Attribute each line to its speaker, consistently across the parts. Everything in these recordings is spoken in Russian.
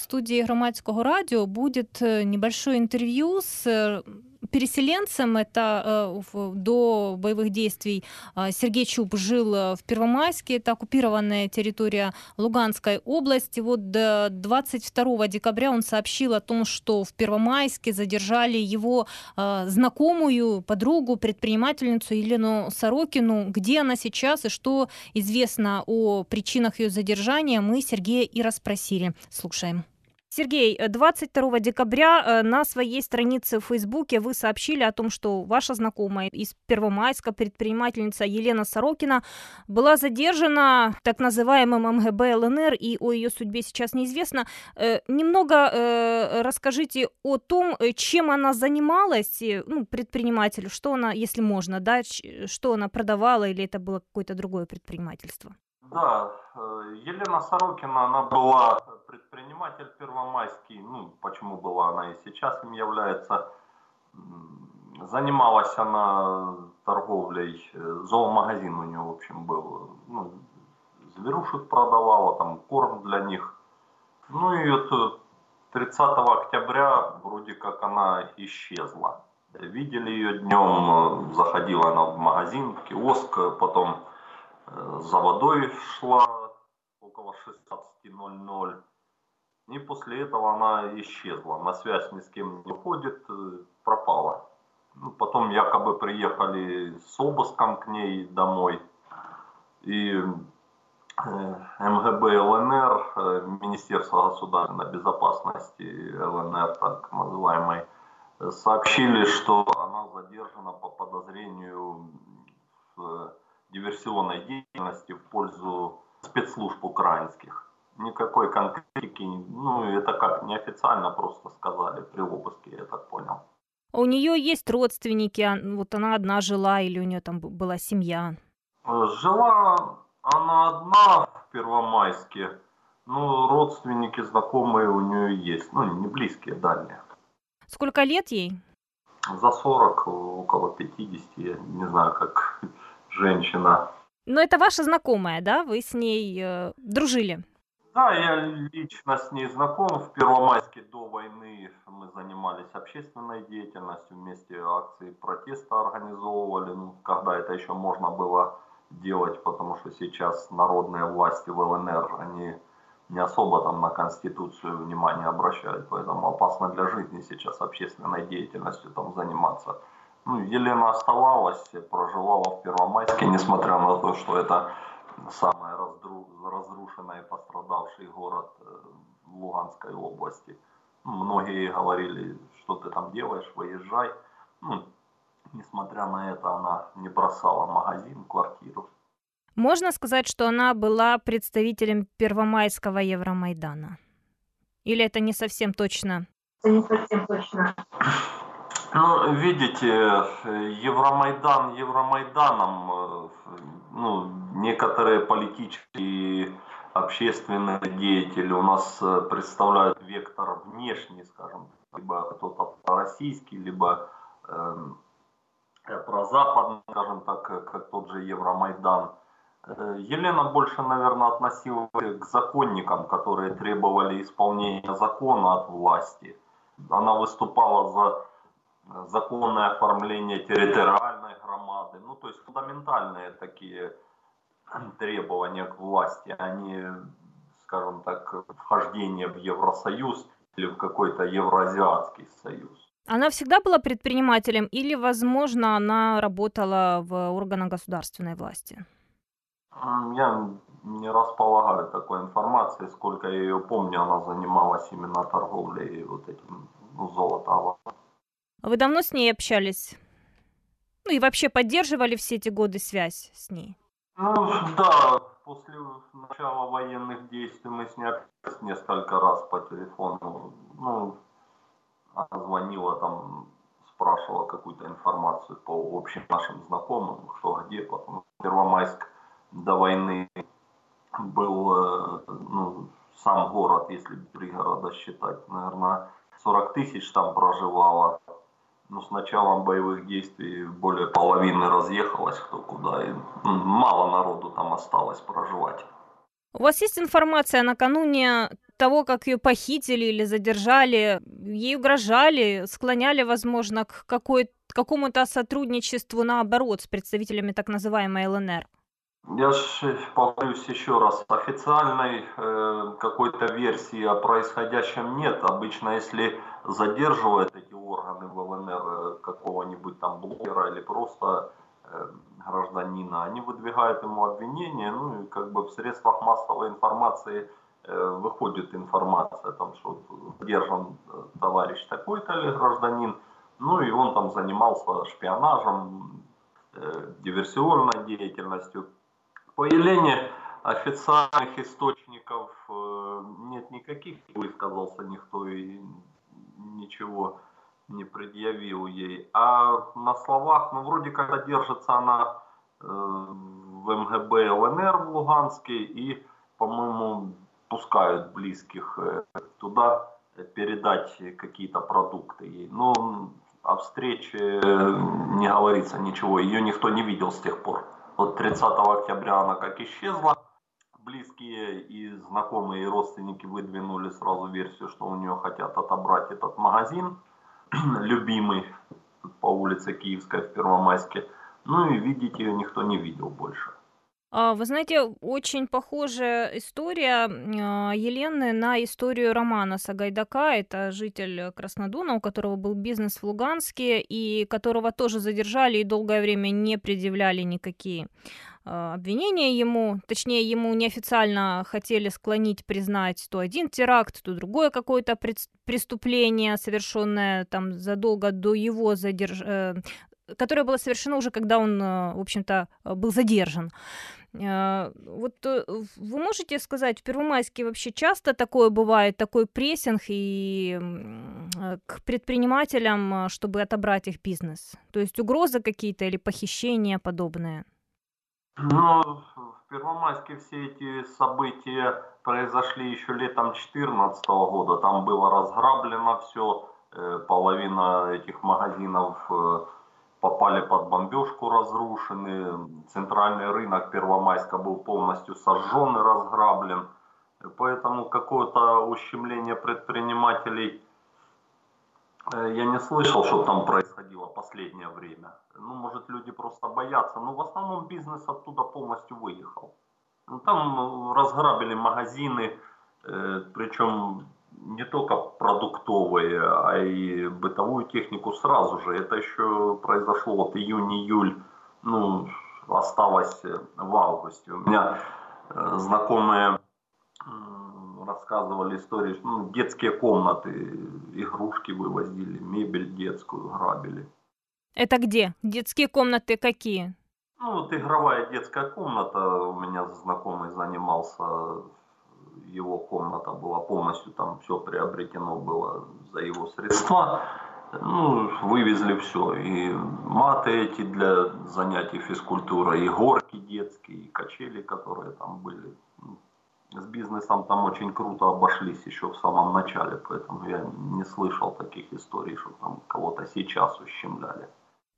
Speaker 1: студии громадского радио будет небольшое интервью с переселенцем, это до боевых действий э, Сергей Чуб жил э, в Первомайске, это оккупированная территория Луганской области. Вот 22 декабря он сообщил о том, что в Первомайске задержали его знакомую, подругу, предпринимательницу Елену Сорокину. Где она сейчас и что известно о причинах ее задержания, мы Сергея и расспросили. Слушаем. Сергей, 22 э, декабря э, на своей странице в Фейсбуке вы сообщили о том, что ваша знакомая из Первомайска, предпринимательница Елена Сорокина, была задержана так называемым МГБ ЛНР, и о ее судьбе сейчас неизвестно. Э, немного расскажите о том, чем она занималась, ну, предприниматель, что она, если можно, да, что она продавала, или это было какое-то другое предпринимательство?
Speaker 2: Да, Елена Сорокина, она была предприниматель первомайский, ну, почему была она и сейчас им является, занималась она торговлей, э, зоомагазин у нее, в общем, был, ну, зверушек продавала, там, корм для них. Ну и вот 30 октября вроде как она исчезла. Видели ее днем, заходила она в магазин, в киоск, потом э, за водой шла около 16.00. И после этого она исчезла. На связь ни с кем не ходит, э, пропала. Ну, потом якобы приехали с обыском к ней домой. И э, МГБ ЛНР, э, Министерство государственной безопасности ЛНР, так называемой, сообщили, что она задержана по подозрению в диверсионной деятельности в пользу спецслужб украинских никакой конкретики, ну это как неофициально просто сказали при обыске, я так понял.
Speaker 1: У нее есть родственники, а, вот она одна жила или у нее там была семья?
Speaker 2: Жила она одна в Первомайске, ну родственники, знакомые у нее есть, ну не близкие, дальние.
Speaker 1: Сколько лет ей?
Speaker 2: За 40, около 50, я не знаю, как женщина.
Speaker 1: Но это ваша знакомая, да? Вы с ней э, дружили?
Speaker 2: Да, я лично с ней знаком. В Первомайске до войны мы занимались общественной деятельностью, вместе акции протеста организовывали, ну, когда это еще можно было делать, потому что сейчас народные власти в ЛНР, они не особо там на Конституцию внимание обращают, поэтому опасно для жизни сейчас общественной деятельностью там заниматься. Ну, Елена оставалась, проживала в Первомайске, несмотря на то, что это самый разрушенный и пострадавший город э, в Луганской области. Ну, многие говорили, что ты там делаешь, выезжай. Ну, несмотря на это, она не бросала магазин, квартиру.
Speaker 1: Можно сказать, что она была представителем Первомайского Евромайдана? Или это не совсем точно?
Speaker 3: Это не совсем точно.
Speaker 2: Ну, видите, Евромайдан Евромайданом, э, ну, некоторые политические общественные деятели у нас э, представляют вектор внешний, скажем, либо кто-то пророссийский, либо э, прозападный, скажем так, как тот же Евромайдан. Э, Елена больше, наверное, относилась к законникам, которые требовали исполнения закона от власти. Она выступала за законное оформление территориальной громады, ну то есть фундаментальные такие требования к власти, а не, скажем так, вхождение в Евросоюз или в какой-то Евроазиатский союз.
Speaker 1: Она всегда была предпринимателем или, возможно, она работала в органах государственной власти?
Speaker 2: Я не располагаю такой информацией, сколько я ее помню, она занималась именно торговлей вот этим ну, золотом.
Speaker 1: Вы давно с ней общались? Ну и вообще поддерживали все эти годы связь с ней?
Speaker 2: Ну да, после начала военных действий мы с ней общались несколько раз по телефону. Ну, она звонила там, спрашивала какую-то информацию по общим нашим знакомым, кто где. Потом Первомайск до войны был, э, ну, сам город, если пригорода считать, наверное, 40 тысяч там проживало ну, с началом боевых действий более половины разъехалось кто куда, и мало народу там осталось проживать.
Speaker 1: У вас есть информация, накануне того, как ее похитили или задержали, ей угрожали, склоняли, возможно, к какой какому-то сотрудничеству наоборот с представителями так называемой ЛНР?
Speaker 2: Я же повторюсь еще раз, официальной э, какой-то версии о происходящем нет. Обычно, если задерживают эти органы в ЛНР э, какого-нибудь там блогера или просто э, гражданина, они выдвигают ему обвинение, ну и как бы в средствах массовой информации э, выходит информация, там, что задержан товарищ такой-то или гражданин, ну и он там занимался шпионажем, диверсионной деятельностью. По Елене официальных источников нет никаких, высказался никто и ничего не предъявил ей. А на словах, ну вроде как держится она э, в МГБ ЛНР в Луганске и, по-моему, пускают близких э, туда передать какие-то продукты ей. Но о встрече не говорится ничего, ее никто не видел с тех пор. Вот 30 октября она как исчезла. Близкие и знакомые и родственники выдвинули сразу версию, что у нее хотят отобрать этот магазин, любимый по улице Киевской в Первомайске. Ну и видеть ее никто не видел больше.
Speaker 1: А, вы знаете, очень похожая история а, Елены на историю Романа Сагайдака. Это житель Краснодона, у которого был бизнес в Луганске, и которого тоже задержали и долгое время не предъявляли никакие а, обвинения ему, точнее, ему неофициально хотели склонить признать то один теракт, то другое какое-то преступление, совершенное там задолго до его задерж... Э, которое было совершено уже, когда он, э, в общем-то, был задержан. А, вот э, вы можете сказать, в Первомайске вообще часто такое бывает, такой прессинг и э, к предпринимателям, а, чтобы отобрать их бизнес? То есть угрозы какие-то или похищения подобные?
Speaker 2: Ну, в Первомайске все эти события произошли еще летом 2014 года. Там было разграблено все, э, половина этих магазинов попали под бомбежку, разрушены. Центральный рынок Первомайска был полностью сожжен и разграблен. Поэтому какое-то ущемление предпринимателей э, я не слышал, что там происходило последнее время. Ну, может, люди просто боятся. Но в основном бизнес оттуда полностью выехал. Ну, там э, разграбили магазины, э, причем не только продуктовые, а и бытовую технику сразу же. Это еще произошло вот июнь-июль, ну, осталось в августе. У меня э, знакомые рассказывали истории, ну, детские комнаты, игрушки вывозили, мебель детскую грабили.
Speaker 1: Это где? Детские комнаты какие?
Speaker 2: Ну, вот игровая детская комната, у меня знакомый занимался его комната была полностью, там все приобретено было за его средства. Ну, вывезли все. И маты эти для занятий физкультурой, и горки детские, и качели, которые там были. С бизнесом там очень круто обошлись еще в самом начале, поэтому я не слышал таких историй, что там кого-то сейчас ущемляли.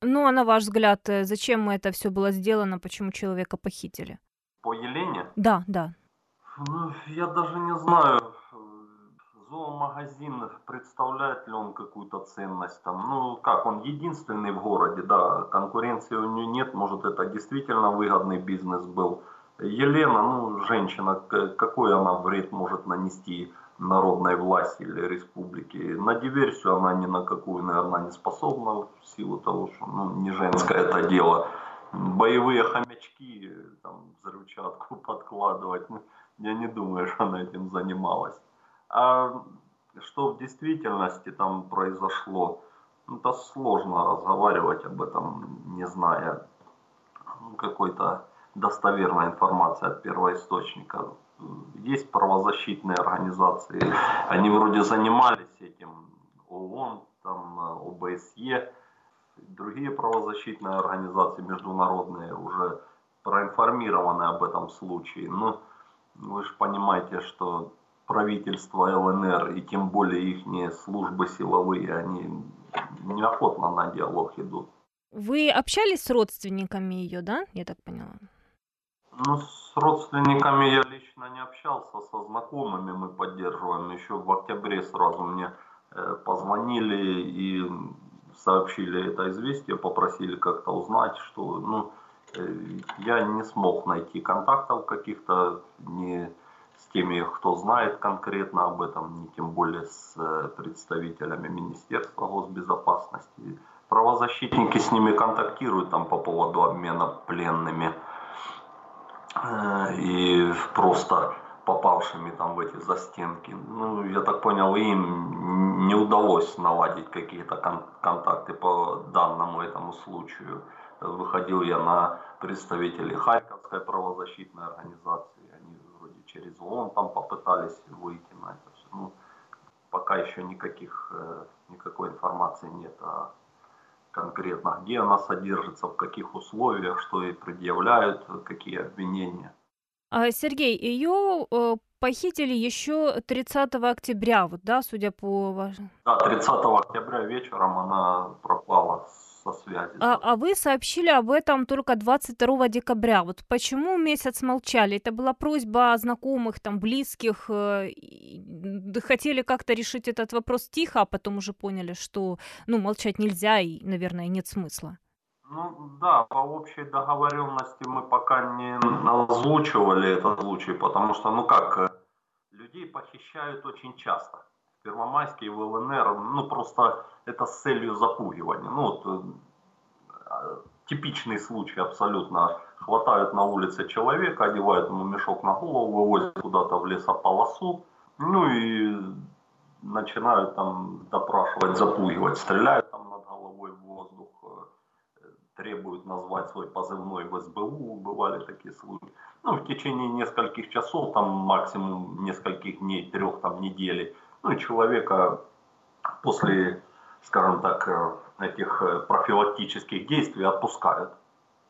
Speaker 1: Ну, а на ваш взгляд, э, зачем это все было сделано, почему человека похитили?
Speaker 2: По Елене?
Speaker 1: Да, да.
Speaker 2: Ну, я даже не знаю, зоомагазин, представляет ли он какую-то ценность там. Ну, как, он единственный в городе, да, конкуренции у него нет, может, это действительно выгодный бизнес был. Елена, ну, женщина, какой она вред может нанести народной власти или республике? На диверсию она ни на какую, наверное, не способна в силу того, что, ну, не женское это дело. Боевые хомячки, там, взрывчатку подкладывать, ну, я не думаю, что она этим занималась. А что в действительности там произошло, ну, это сложно разговаривать об этом, не зная какой-то достоверной информации от первоисточника. Есть правозащитные организации, они вроде занимались этим, ООН, там, ОБСЕ, другие правозащитные организации международные уже проинформированы об этом случае. Но вы же понимаете, что правительство ЛНР и тем более их службы силовые, они неохотно на диалог идут.
Speaker 1: Вы общались с родственниками ее, да? Я так поняла.
Speaker 2: Ну, с родственниками я лично не общался, со знакомыми мы поддерживаем. Еще в октябре сразу мне э, позвонили и сообщили это известие, попросили как-то узнать, что, ну, я не смог найти контактов каких-то, ни с теми, кто знает конкретно об этом, ни тем более с э, представителями Министерства госбезопасности. Правозащитники с ними контактируют там по поводу обмена пленными э, и просто попавшими там в эти застенки. Ну, я так понял, им не удалось наладить какие-то кон- контакты по данному этому случаю. Выходил я на представителей Харьковской правозащитной организации, они вроде через ООН там попытались выйти на это все. Ну, пока еще никаких, э, никакой информации нет о конкретно, где она содержится, в каких условиях, что ей предъявляют, какие обвинения.
Speaker 1: А, Сергей, ее э, похитили еще 30 октября, вот, да, судя по.
Speaker 2: Да, 30 октября вечером она пропала со связи.
Speaker 1: А, а вы сообщили об этом только 22 декабря. Вот почему месяц молчали? Это была просьба знакомых, там, близких, э, хотели как-то решить этот вопрос тихо, а потом уже поняли, что, ну, молчать нельзя и, наверное, нет смысла.
Speaker 2: Ну да, по общей договоренности мы пока не озвучивали этот случай, потому что, ну как, э, людей похищают очень часто. Первомайске и в ЛНР, ну просто это с целью запугивания. Ну вот э, типичный случай абсолютно. Хватают на улице человека, одевают ему мешок на голову, вывозят куда-то в лесополосу, ну и начинают там допрашивать, запугивать, стреляют там над головой в воздух, требуют назвать свой позывной в СБУ, бывали такие случаи. Ну, в течение нескольких часов, там максимум нескольких дней, трех там недели, ну, человека после, скажем так, э, этих э, профилактических действий отпускают.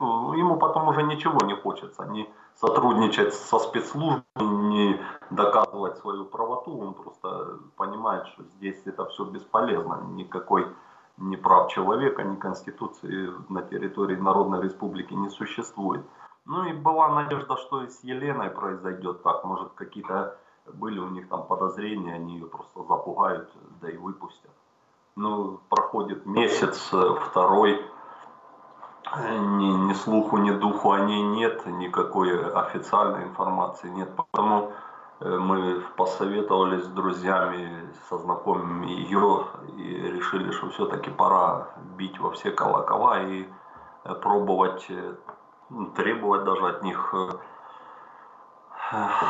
Speaker 2: Ну, ему потом уже ничего не хочется, ни сотрудничать со спецслужбами, не доказывать свою правоту, он просто понимает, что здесь это все бесполезно, никакой ни прав человека, ни Конституции на территории Народной Республики не существует. Ну и была надежда, что и с Еленой произойдет так. Может, какие-то были у них там подозрения, они ее просто запугают, да и выпустят. Ну, проходит месяц, второй, ни, ни слуху, ни духу о ней нет, никакой официальной информации нет. Поэтому Э, мы посоветовались с друзьями, со знакомыми ее и решили, что все-таки пора бить во все колокола и э, пробовать, э, ну, требовать даже от них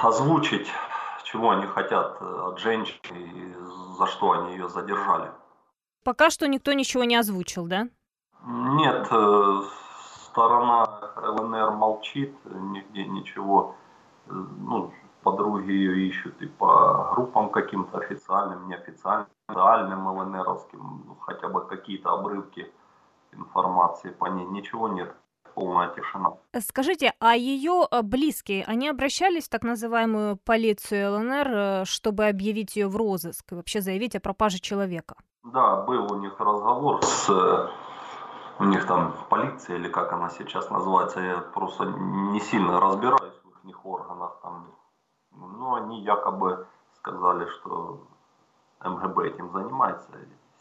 Speaker 2: озвучить, чего они хотят от женщин и за что они ее задержали.
Speaker 1: Пока что никто ничего не озвучил, да?
Speaker 2: Нет, сторона ЛНР молчит, нигде ничего ну, подруги ее ищут и по группам каким-то официальным, неофициальным, реальным ЛНРовским, ну, хотя бы какие-то обрывки информации по ней. Ничего нет, полная тишина.
Speaker 1: Скажите, а ее э, близкие, они обращались в так называемую полицию ЛНР, э, чтобы объявить ее в розыск и вообще заявить о пропаже человека?
Speaker 2: Да, был у них разговор с э, у них там полиция или как она сейчас называется, я просто не сильно разбираюсь в их органах, там ну, они якобы сказали, что МГБ этим занимается,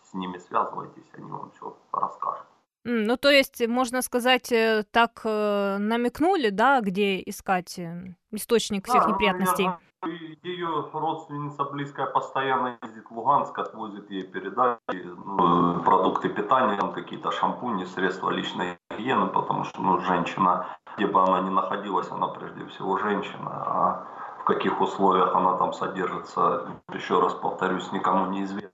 Speaker 2: с ними связывайтесь, они вам все расскажут.
Speaker 1: Ну, то есть, можно сказать, э, так э, намекнули, да, где искать э, источник всех
Speaker 2: да,
Speaker 1: неприятностей?
Speaker 2: Ну, ее родственница близкая постоянно ездит в Луганск, отвозит ей передачи, ну, продукты питания, там какие-то шампуни, средства личной гигиены, потому что ну, женщина, где бы она ни находилась, она прежде всего женщина, а каких условиях она там содержится, еще раз повторюсь, никому не известно.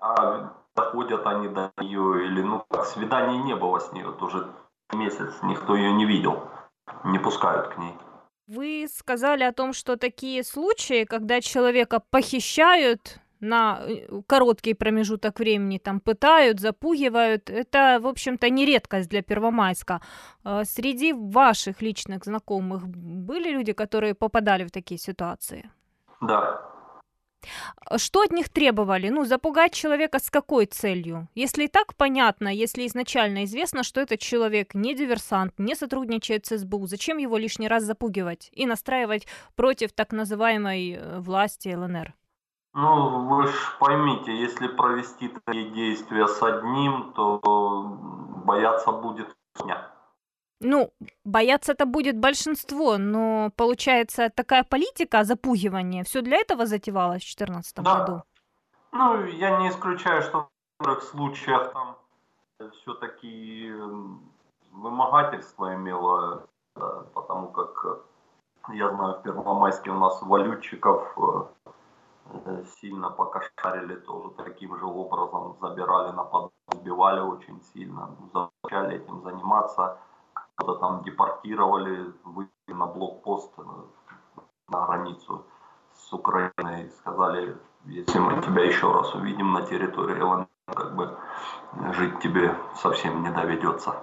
Speaker 2: А доходят они до нее или, ну, как, свиданий не было с ней, вот уже месяц никто ее не видел, не пускают к ней.
Speaker 1: Вы сказали о том, что такие случаи, когда человека похищают, на э, короткий промежуток времени там пытают, запугивают. Это, в общем-то, не редкость для Первомайска. А среди ваших личных знакомых были люди, которые попадали в такие ситуации?
Speaker 2: Да.
Speaker 1: Что от них требовали? Ну, запугать человека с какой целью? Если и так понятно, если изначально известно, что этот человек не диверсант, не сотрудничает с СБУ, зачем его лишний раз запугивать и настраивать против так называемой э, власти ЛНР?
Speaker 2: Ну, вы же поймите, если провести такие действия с одним, то бояться будет меня.
Speaker 1: Ну, бояться это будет большинство, но получается такая политика запугивания, все для этого затевалось в 2014
Speaker 2: да.
Speaker 1: году?
Speaker 2: Ну, я не исключаю, что в некоторых случаях там все-таки вымогательство имело, потому как я знаю, в Первомайске у нас валютчиков э, сильно покошарили тоже таким же образом, забирали напад, убивали очень сильно, запрещали этим заниматься кого-то там депортировали, вывели на блокпост э, на границу с Украиной. Сказали, если мы тебя еще раз увидим на территории ЛНР, как бы жить тебе совсем не доведется.